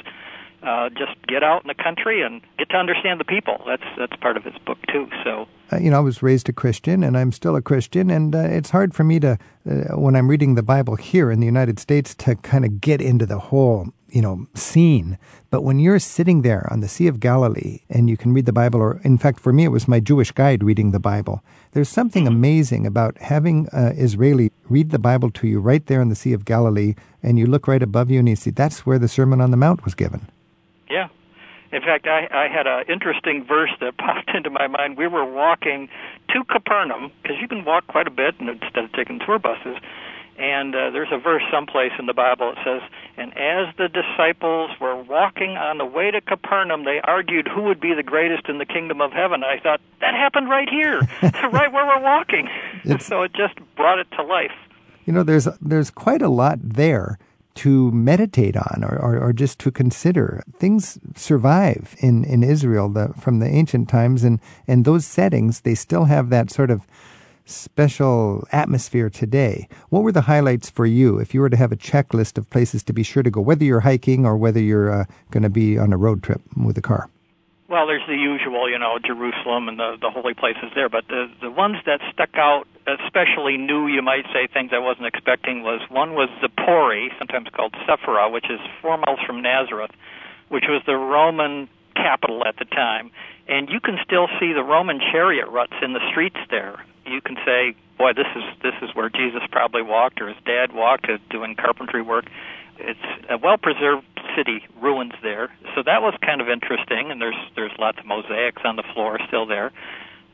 Uh, just get out in the country and get to understand the people. That's that's part of his book too. So uh, you know, I was raised a Christian and I'm still a Christian, and uh, it's hard for me to, uh, when I'm reading the Bible here in the United States, to kind of get into the whole, you know, scene. But when you're sitting there on the Sea of Galilee and you can read the Bible, or in fact, for me, it was my Jewish guide reading the Bible, there's something amazing about having uh, Israeli read the Bible to you right there in the Sea of Galilee, and you look right above you and you see that's where the Sermon on the Mount was given. Yeah. In fact, I, I had an interesting verse that (laughs) popped into my mind. We were walking to Capernaum because you can walk quite a bit instead of taking tour buses. And uh, there's a verse someplace in the Bible that says, "And as the disciples were walking on the way to Capernaum, they argued who would be the greatest in the kingdom of heaven." I thought that happened right here, (laughs) right where we're walking. So it just brought it to life. You know, there's there's quite a lot there to meditate on or, or, or just to consider. Things survive in, in Israel the, from the ancient times, and, and those settings, they still have that sort of special atmosphere today. What were the highlights for you if you were to have a checklist of places to be sure to go, whether you're hiking or whether you're uh, going to be on a road trip with a car? Well, there's the usual, you know, Jerusalem and the the holy places there, but the the ones that stuck out, especially new, you might say, things I wasn't expecting was one was Zippori, sometimes called Sephora, which is four miles from Nazareth, which was the Roman capital at the time, and you can still see the Roman chariot ruts in the streets there. You can say, boy, this is this is where Jesus probably walked, or his dad walked, doing carpentry work. It's a well-preserved city, ruins there. So that was kind of interesting, and there's there's lots of mosaics on the floor still there.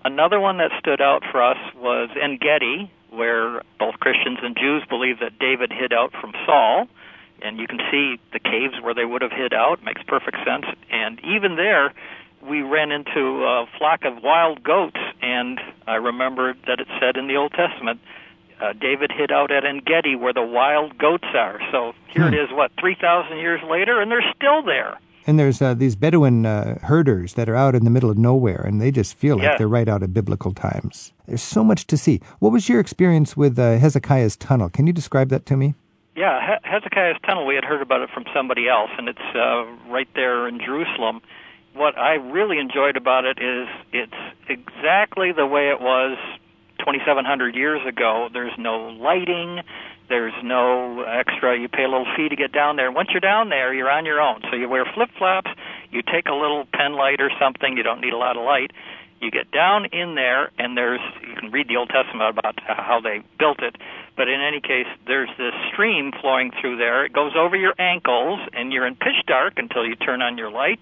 Another one that stood out for us was En Gedi, where both Christians and Jews believe that David hid out from Saul, and you can see the caves where they would have hid out. Makes perfect sense. And even there, we ran into a flock of wild goats, and I remember that it said in the Old Testament uh, David hid out at En Gedi where the wild goats are. So here Hmm. it is, what, 3,000 years later, and they're still there. And there's uh, these Bedouin uh, herders that are out in the middle of nowhere, and they just feel like Yeah. they're right out of biblical times. There's so much to see. What was your experience with uh, Hezekiah's tunnel? Can you describe that to me? Yeah, he- Hezekiah's tunnel, we had heard about it from somebody else, and it's uh, right there in Jerusalem. What I really enjoyed about it is it's exactly the way it was 2,700 years ago. There's no lighting. There's no extra. You pay a little fee to get down there. Once you're down there, you're on your own. So you wear flip flops. You take a little pen light or something. You don't need a lot of light. You get down in there, and there's you can read the Old Testament about how they built it. But in any case, there's this stream flowing through there. It goes over your ankles, and you're in pitch dark until you turn on your light.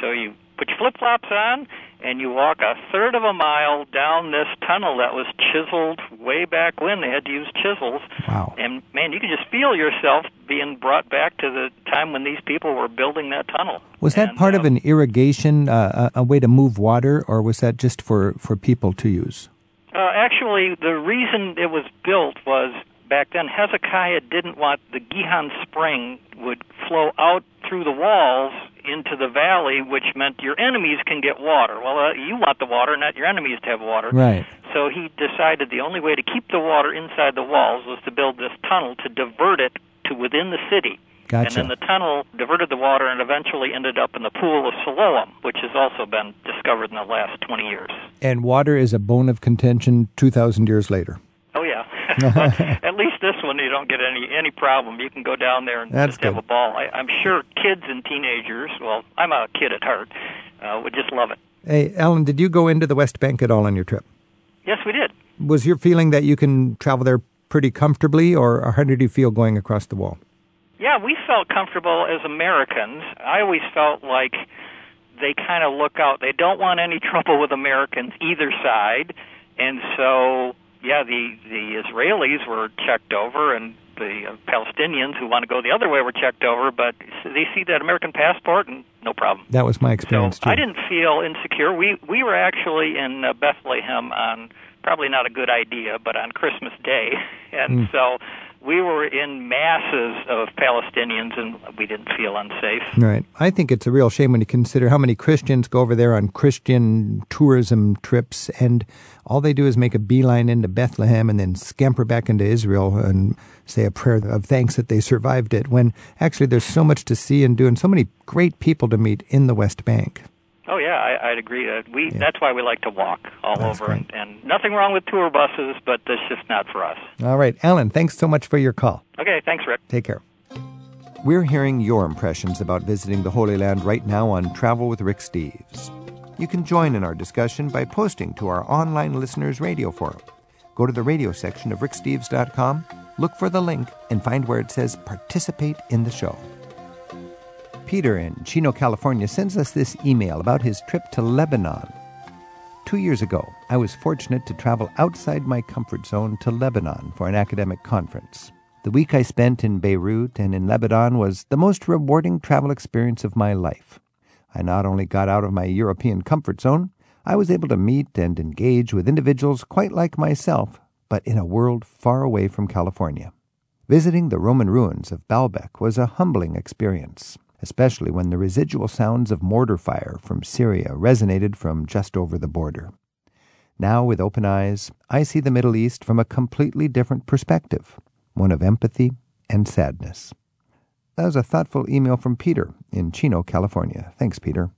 So you put your flip flops on, and you walk a third of a mile down this tunnel that was chiseled way back when they had to use chisels. Wow. And man, you can just feel yourself being brought back to the time when these people were building that tunnel. Was that And, part uh, of an irrigation, uh, a, a way to move water, or was that just for, for people to use? Uh, actually, the reason it was built was back then Hezekiah didn't want the Gihon Spring would flow out through the walls into the valley, which meant your enemies can get water. Well, uh, you want the water, not your enemies to have water. Right. So he decided the only way to keep the water inside the walls was to build this tunnel to divert it to within the city. Gotcha. And then the tunnel diverted the water and eventually ended up in the pool of Siloam, which has also been discovered in the last 20 years. And water is a bone of contention 2,000 years later. Oh yeah. (laughs) At least this one you don't get any any problem. You can go down there and That's just have a ball. I, I'm sure kids and teenagers. Well, I'm a kid at heart. Uh, would just love it. Hey, Alan, did you go into the West Bank at all on your trip? Yes, we did. Was your feeling that you can travel there pretty comfortably, or how did you feel going across the wall? Yeah, we felt comfortable as Americans. I always felt like they kind of look out. They don't want any trouble with Americans either side, and so yeah, the the Israelis were checked over, and the uh, Palestinians who want to go the other way were checked over. But they see that American passport, and no problem. That was my experience so too. I didn't feel insecure. We we were actually in uh, Bethlehem on probably not a good idea, but on Christmas Day, (laughs) and so we were in masses of Palestinians, and we didn't feel unsafe. Right. I think it's a real shame when you consider how many Christians go over there on Christian tourism trips and all they do is make a beeline into Bethlehem and then scamper back into Israel and say a prayer of thanks that they survived it when actually there's so much to see and do and so many great people to meet in the West Bank. Oh yeah, I, I'd agree. Uh, we that's why we like to walk all That's over, and, and nothing wrong with tour buses, but that's just not for us. All right. Alan, thanks so much for your call. Okay, thanks, Rick. Take care. We're hearing your impressions about visiting the Holy Land right now on Travel with Rick Steves. You can join in our discussion by posting to our online listeners radio forum. Go to the radio section of ricksteves.com, look for the link, and find where it says Participate in the Show. Peter in Chino, California sends us this email about his trip to Lebanon. Two years ago, I was fortunate to travel outside my comfort zone to Lebanon for an academic conference. The week I spent in Beirut and in Lebanon was the most rewarding travel experience of my life. I not only got out of my European comfort zone, I was able to meet and engage with individuals quite like myself, but in a world far away from California. Visiting the Roman ruins of Baalbek was a humbling experience, especially when the residual sounds of mortar fire from Syria resonated from just over the border. Now, with open eyes, I see the Middle East from a completely different perspective, one of empathy and sadness. That was a thoughtful email from Peter in Chino, California. Thanks, Peter.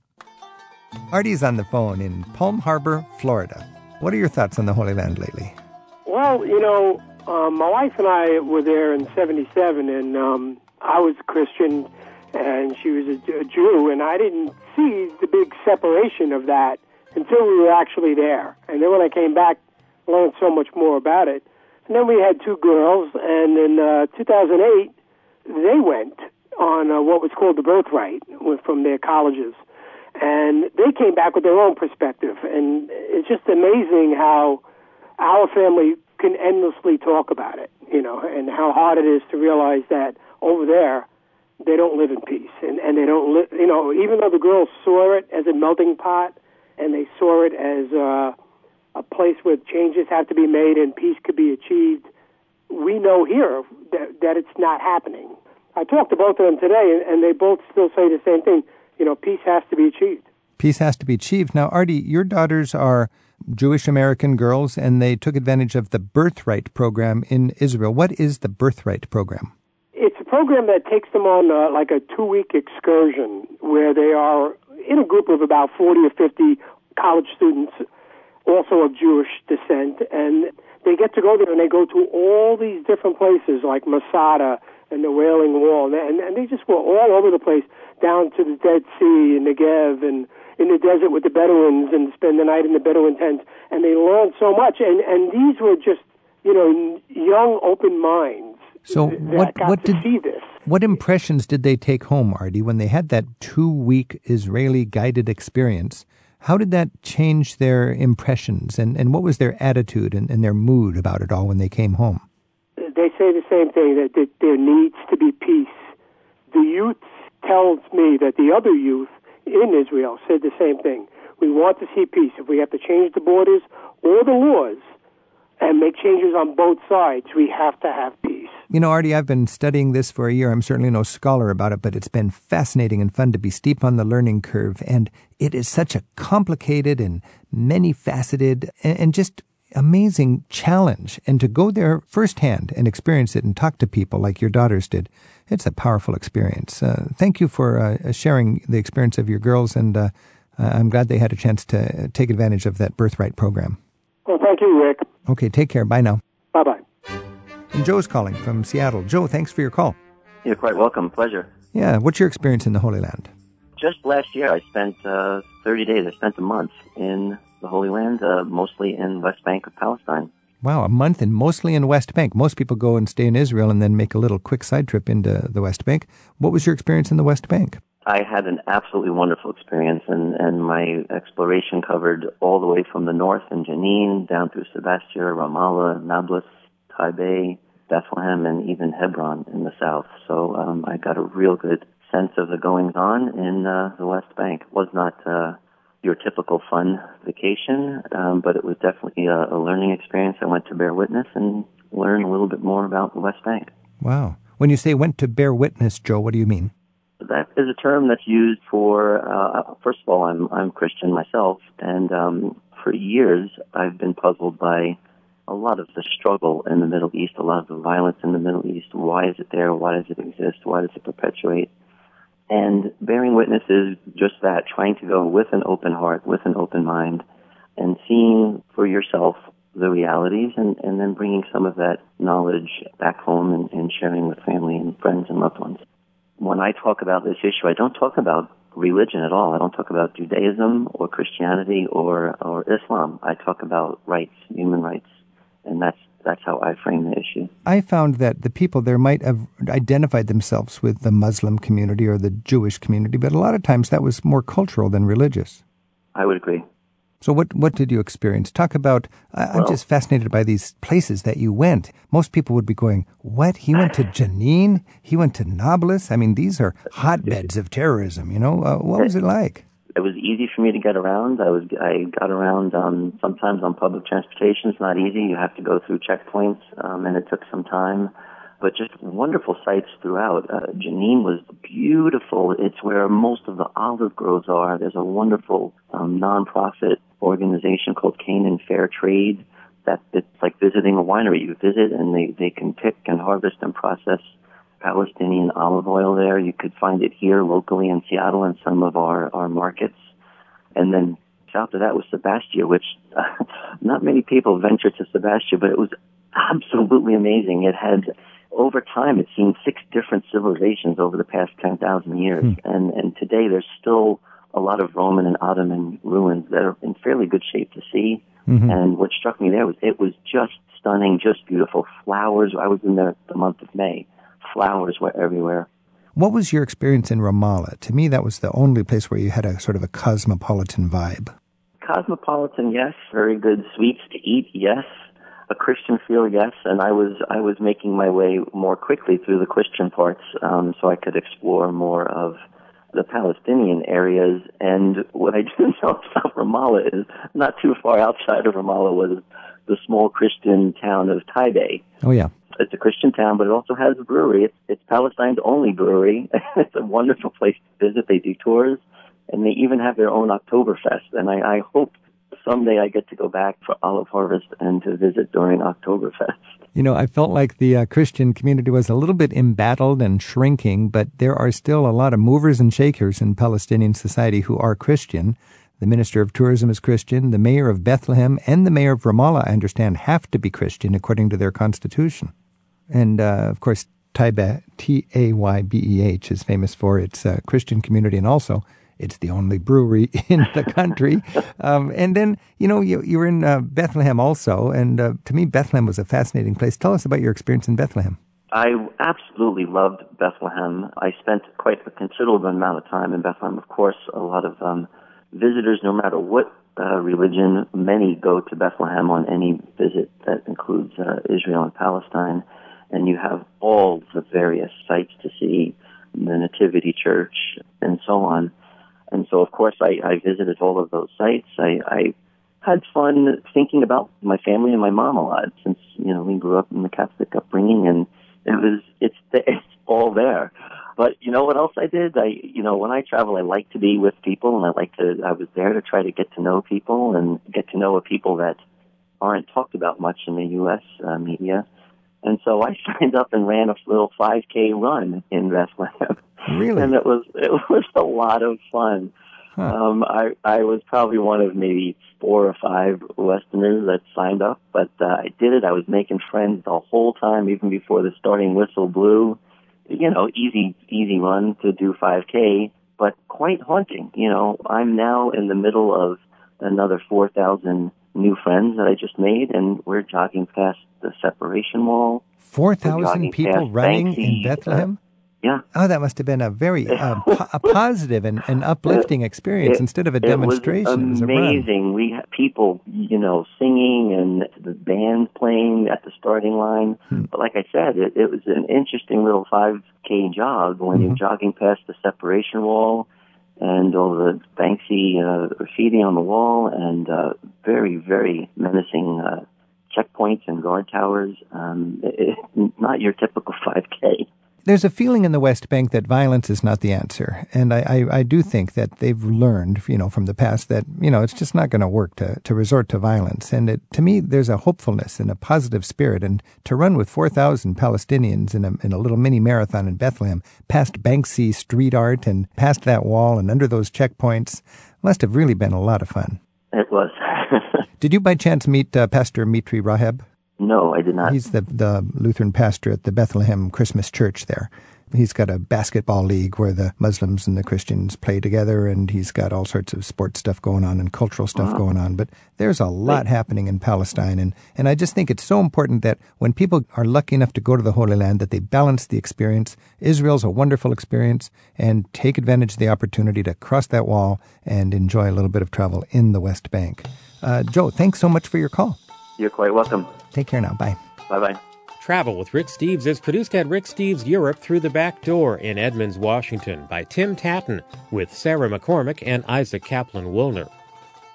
Artie's on the phone in Palm Harbor, Florida. What are your thoughts on the Holy Land lately? Well, you know, um, my wife and I were there in '77, and um, I was a Christian, and she was a, a Jew, and I didn't see the big separation of that until we were actually there. And then when I came back, learned so much more about it. And then we had two girls, and in uh, 2008, they went on uh, what was called the birthright from their colleges, and they came back with their own perspective. And it's just amazing how our family can endlessly talk about it, you know, and how hard it is to realize that over there they don't live in peace, and and they don't live, you know, even though the girls saw it as a melting pot, and they saw it as uh, a place where changes have to be made and peace could be achieved. We know here that that it's not happening. I talked to both of them today, and, and they both still say the same thing. You know, peace has to be achieved. Peace has to be achieved. Now, Artie, your daughters are Jewish American girls, and they took advantage of the Birthright program in Israel. What is the Birthright program? Program that takes them on uh, like a two week excursion where they are in a group of about 40 or 50 college students, also of Jewish descent, and they get to go there and they go to all these different places like Masada and the Wailing Wall, and, and they just were all over the place, down to the Dead Sea and Negev, and in the desert with the Bedouins, and spend the night in the Bedouin tents, and they learned so much. And and these were just you know young, open minds. So what what to did see this? what impressions did they take home, Artie, when they had that two week Israeli guided experience? How did that change their impressions, and, and what was their attitude and, and their mood about it all when they came home? they say the same thing that, that there needs to be peace. The youth tells me that the other youth in Israel said the same thing. We want to see peace. If we have to change the borders or the laws and make changes on both sides, we have to have peace. You know, Artie, I've been studying this for a year. I'm certainly no scholar about it, but it's been fascinating and fun to be steep on the learning curve. And it is such a complicated and many faceted and, just amazing challenge. And to go there firsthand and experience it and talk to people like your daughters did, it's a powerful experience. Uh, thank you for uh, sharing the experience of your girls, and uh, I'm glad they had a chance to take advantage of that birthright program. Well, thank you, Rick. Okay, take care. Bye now. And Joe's calling from Seattle. Joe, thanks for your call. You're quite welcome. Pleasure. Yeah, what's your experience in the Holy Land? Just last year, I spent uh, 30 days. I spent a month in the Holy Land, uh, mostly in West Bank of Palestine. Wow, a month and mostly in West Bank. Most people go and stay in Israel and then make a little quick side trip into the West Bank. What was your experience in the West Bank? I had an absolutely wonderful experience, and, and my exploration covered all the way from the north in Jenin down through Sebastia, Ramallah, Nablus, Taybeh, Bethlehem, and even Hebron in the south. So um, I got a real good sense of the goings on in uh, the West Bank. It was not uh, your typical fun vacation, um, but it was definitely a, a learning experience. I went to bear witness and learn a little bit more about the West Bank. Wow. When you say went to bear witness, Joe, what do you mean? That is a term that's used for. Uh, first of all, I'm I'm Christian myself, and um, for years I've been puzzled by a lot of the struggle in the Middle East, a lot of the violence in the Middle East. Why is it there? Why does it exist? Why does it perpetuate? And bearing witness is just that, trying to go with an open heart, with an open mind, and seeing for yourself the realities and, and then bringing some of that knowledge back home and, and sharing with family and friends and loved ones. When I talk about this issue, I don't talk about religion at all. I don't talk about Judaism or Christianity or, or Islam. I talk about rights, human rights, and that's that's how I frame the issue. I found that the people there might have identified themselves with the Muslim community or the Jewish community, but a lot of times that was more cultural than religious. I would agree. So, what what did you experience? Talk about. I, I'm just fascinated by these places that you went. Most people would be going, "What? He went to (laughs) Jenin? He went to Nablus? I mean, these are hotbeds of terrorism. You know, uh, what was it like?" It was easy for me to get around. I was I got around um, sometimes on public transportation. It's not easy. You have to go through checkpoints, um, and it took some time. But just wonderful sights throughout. Uh, Jenin was beautiful. It's where most of the olive groves are. There's a wonderful um, nonprofit organization called Canaan Fair Trade. That it's like visiting a winery. You visit, and they they can pick and harvest and process Palestinian olive oil there. You could find it here locally in Seattle in some of our, our markets. And then south of that was Sebastia, which uh, (laughs) not many people venture to Sebastia, but it was absolutely amazing. It had, over time, it's seen six different civilizations over the past 10,000 years. And, and today there's still a lot of Roman and Ottoman ruins that are in fairly good shape to see. And what struck me there was it was just stunning, just beautiful. Flowers. I was in there the month of May. Flowers were everywhere. What was your experience in Ramallah? To me, that was the only place where you had a sort of a cosmopolitan vibe. Cosmopolitan, yes. Very good sweets to eat, yes. A Christian feel, yes. And I was I was making my way more quickly through the Christian parts, um, so I could explore more of the Palestinian areas. And what I (laughs) do know about Ramallah is not too far outside of Ramallah was the small Christian town of Taybeh. Oh yeah. It's a Christian town, but it also has a brewery. It's, it's Palestine's only brewery. (laughs) it's a wonderful place to visit. They do tours, and they even have their own Oktoberfest. And I, I hope someday I get to go back for olive harvest and to visit during Oktoberfest. You know, I felt like the uh, Christian community was a little bit embattled and shrinking, but there are still a lot of movers and shakers in Palestinian society who are Christian. The Minister of Tourism is Christian. The Mayor of Bethlehem and the Mayor of Ramallah, I understand, have to be Christian according to their constitution. And, uh, of course, Taybeh, T A Y B E H, is famous for its uh, Christian community and also it's the only brewery (laughs) in the country. Um, and then, you know, you, you were in uh, Bethlehem also. And uh, to me, Bethlehem was a fascinating place. Tell us about your experience in Bethlehem. I absolutely loved Bethlehem. I spent quite a considerable amount of time in Bethlehem. Of course, a lot of um, visitors, no matter what uh, religion, many go to Bethlehem on any visit that includes uh, Israel and Palestine. And you have all the various sites to see, the Nativity Church, and so on. And so, of course, I, I visited all of those sites. I, I had fun thinking about my family and my mom a lot since, you know, we grew up in the Catholic upbringing and it was, it's, it's all there. But you know what else I did? I, you know, when I travel, I like to be with people and I like to, I was there to try to get to know people and get to know people that aren't talked about much in the U.S. Uh, media. And so I (laughs) signed up and ran a little 5K run in Bethlehem. Really? and it was, it was a lot of fun. Huh. Um, I, I was probably one of maybe four or five Westerners that signed up, but uh, I did it. I was making friends the whole time, even before the starting whistle blew. You know, easy, easy run to do 5K, but quite haunting. You know, I'm now in the middle of another 4,000 new friends that I just made, and we're jogging past the separation wall. 4,000 people running in Banksy, Bethlehem? Yeah. Oh, that must have been a very (laughs) uh, po- a positive and, and uplifting experience It- instead of a It was demonstration. It was, amazing. We had people, you know, singing and the band playing at the starting line. Hmm. But like I said, it, it was an interesting little 5K jog when Mm-hmm. you're jogging past the separation wall and all the Banksy uh, graffiti on the wall and uh, very, very menacing uh, checkpoints and guard towers. Um, it, (laughs) it, not your typical 5K. There's a feeling in the West Bank that violence is not the answer, and I, I, I do think that they've learned, you know, from the past that you know it's just not going to work to to resort to violence. And it, to me, there's a hopefulness and a positive spirit, and to run with four thousand Palestinians in a in a little mini marathon in Bethlehem, past Banksy street art and past that wall and under those checkpoints, must have really been a lot of fun. It was. (laughs) Did you by chance meet uh, Pastor Mitri Raheb? No, I did not. He's the the Lutheran pastor at the Bethlehem Christmas Church there. He's got a basketball league where the Muslims and the Christians play together, and he's got all sorts of sports stuff going on and cultural stuff going on. But there's a lot happening in Palestine, and, and I just think it's so important that when people are lucky enough to go to the Holy Land, that they balance the experience. Israel's a wonderful experience, and take advantage of the opportunity to cross that wall and enjoy a little bit of travel in the West Bank. Uh, Joe, thanks so much for your call. You're quite welcome. Take care now. Bye. Bye bye. Travel with Rick Steves is produced at Rick Steves Europe Through the Back Door in Edmonds, Washington by Tim Tattan with Sarah McCormick and Isaac Kaplan Woolner.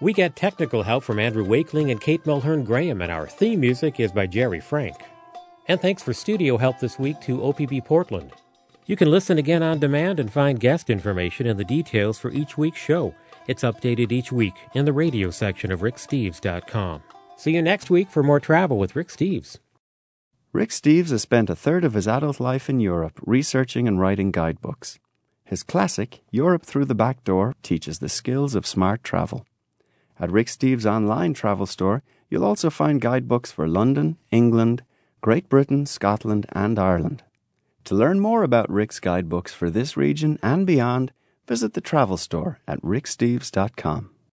We get technical help from Andrew Wakeling and Kate Mulhern Graham, and our theme music is by Jerry Frank. And thanks for studio help this week to OPB Portland. You can listen again on demand and find guest information and the details for each week's show. It's updated each week in the radio section of ricksteves.com. See you next week for more travel with Rick Steves. Rick Steves has spent a third of his adult life in Europe researching and writing guidebooks. His classic, Europe Through the Back Door, teaches the skills of smart travel. At Rick Steves' online travel store, you'll also find guidebooks for London, England, Great Britain, Scotland, and Ireland. To learn more about Rick's guidebooks for this region and beyond, visit the travel store at ricksteves.com.